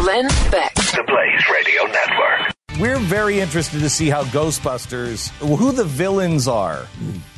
Glenn Beck. The Blaze Radio Network. We're very interested to see how Ghostbusters, who the villains are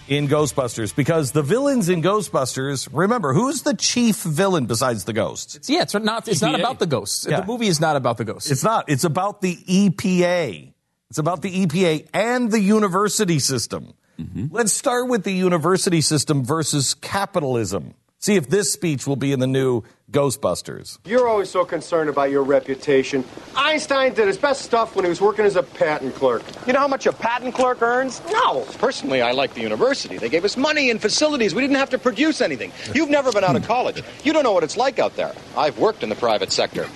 in Ghostbusters, because the villains in Ghostbusters, remember, who's the chief villain besides the ghosts? Yeah, it's not. It's not about the ghosts. Yeah. The movie is not about the ghosts. It's not. It's about the EPA. It's about the EPA and the university system. Mm-hmm. Let's start with the university system versus capitalism. See if this speech will be in the new Ghostbusters. You're always so concerned about your reputation. Einstein did his best stuff when he was working as a patent clerk. You know how much a patent clerk earns? No. Personally, I like the university. They gave us money and facilities. We didn't have to produce anything. You've never been out of college. You don't know what it's like out there. I've worked in the private sector.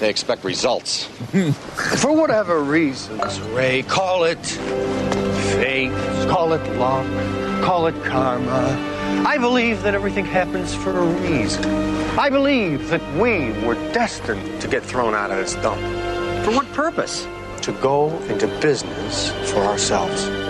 They expect results. For whatever reasons, Ray, call it fate, call it luck, call it karma. I believe that everything happens for a reason. I believe that we were destined to get thrown out of this dump. For what purpose? To go into business for ourselves.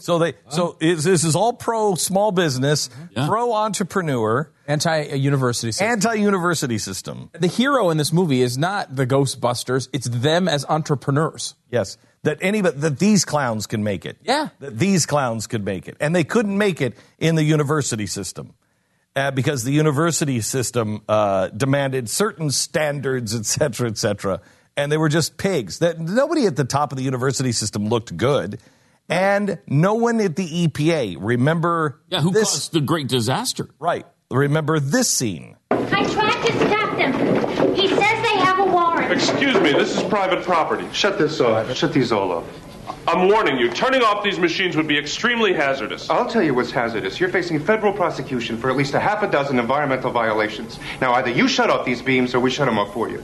So they so is, this is all pro small business, pro entrepreneur, Anti-university. system. anti university system. the hero in this movie is not the Ghostbusters. It's them as entrepreneurs. Yes, that anybody that these clowns can make it. Yeah. that these clowns could make it, and they couldn't make it in the university system. Uh, because the university system uh, demanded certain standards, et cetera, et cetera, and they were just pigs. That nobody at the top of the university system looked good, and no one at the EPA. Remember Yeah, who this? caused the great disaster? Right. Remember this scene. I tried to stop them. He says they have a warrant. Excuse me, this is private property. Shut this off. Shut these all off. I'm warning you, turning off these machines would be extremely hazardous. I'll tell you what's hazardous. You're facing federal prosecution for at least a half a dozen environmental violations. Now, either you shut off these beams or we shut them off for you.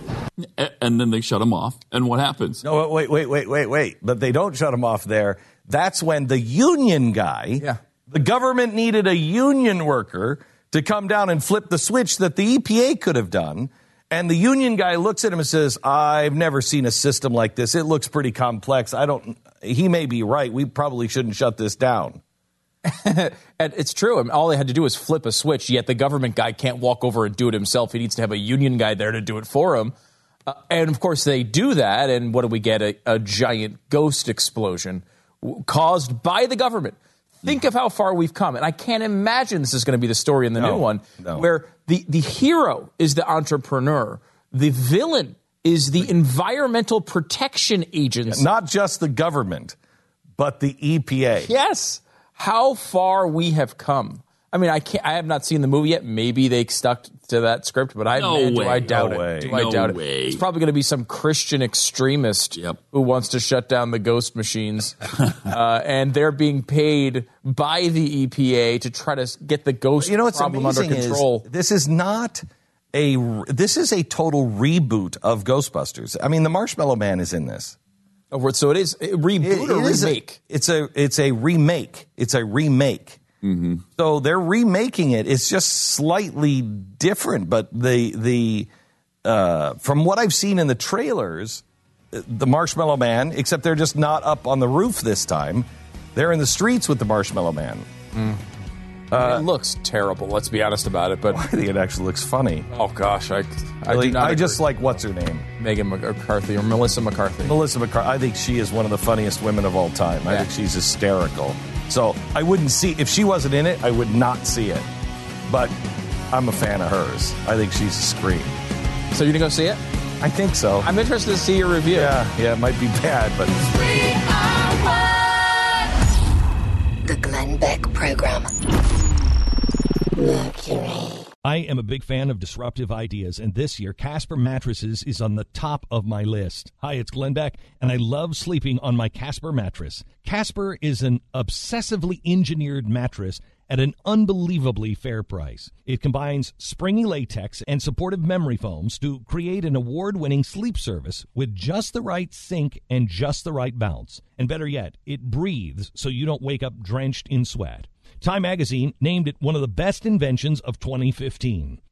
And then they shut them off. And what happens? No, wait, wait, wait, wait, wait. But they don't shut them off there. That's when the union guy, Yeah. the government needed a union worker to come down and flip the switch that the EPA could have done. And the union guy looks at him and says, I've never seen a system like this. It looks pretty complex. I don't, he may be right. We probably shouldn't shut this down. And it's true. I mean, all they had to do was flip a switch, yet the government guy can't walk over and do it himself. He needs to have a union guy there to do it for him. Uh, and of course, they do that. And what do we get? A, a giant ghost explosion caused by the government. Think of how far we've come. And I can't imagine this is going to be the story in the No, new one, no. where the, the hero is the entrepreneur, the villain is the environmental protection agency. Not just the government, but the EPA. Yes. How far we have come. I mean, I can't. I have not seen the movie yet. Maybe they stuck to that script, but I No man, do way. I doubt No it. way. Do I No doubt way. it? It's probably going to be some Christian extremist Yep. who wants to shut down the ghost machines, uh, and they're being paid by the EPA to try to get the ghost you know what's problem under amazing control. Is this is not a this is a total reboot of Ghostbusters. I mean, the Marshmallow Man is in this. Oh, so it is a reboot It- or it is a- remake. it's a it's a remake. It's a remake. Mm-hmm. So they're remaking it. It's just slightly different, but the the uh, from what I've seen in the trailers, the Marshmallow Man, except they're just not up on the roof this time. They're in the streets with the Marshmallow Man. Mm. Uh, it looks terrible. Let's be honest about it. But I think it actually looks funny. oh gosh, I I, Really, do not I just like what's her name. Megan McCarthy or Melissa McCarthy. Melissa McCarthy. I think she is one of the funniest women of all time. I think she's hysterical. So I wouldn't see if she wasn't in it. I would not see it. But I'm a fan of hers. I think she's a scream. So you're gonna go see it? I think so. I'm interested to see your review. yeah, yeah, it might be bad, but The Glenn Beck Program. Mercury. I am a big fan of disruptive ideas, and this year Casper Mattresses is on the top of my list. Hi, it's Glenn Beck, and I love sleeping on my Casper mattress. Casper is an obsessively engineered mattress at an unbelievably fair price. It combines springy latex and supportive memory foams to create an award winning sleep service with just the right sink and just the right bounce. And better yet, it breathes so you don't wake up drenched in sweat. Time magazine named it one of the best inventions of 2015.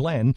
Glenn